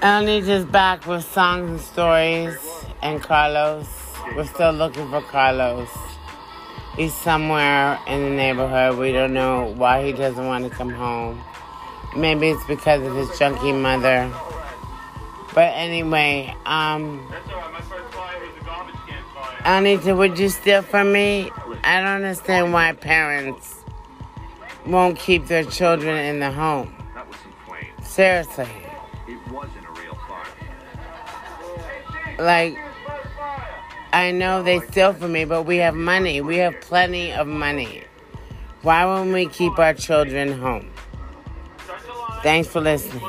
Elenita's back with songs and stories, and Carlos. We're still looking for Carlos. He's somewhere in the neighborhood. We don't know why he doesn't want to come home. Maybe it's because of his junkie mother. But anyway, um. Anita, would you steal from me? I don't understand why parents won't keep their children in the home. Seriously. It wasn't a real fire. Like, I know they steal from me, but we have money. We have plenty of money. Why won't we keep our children home? Start the line. Thanks for listening.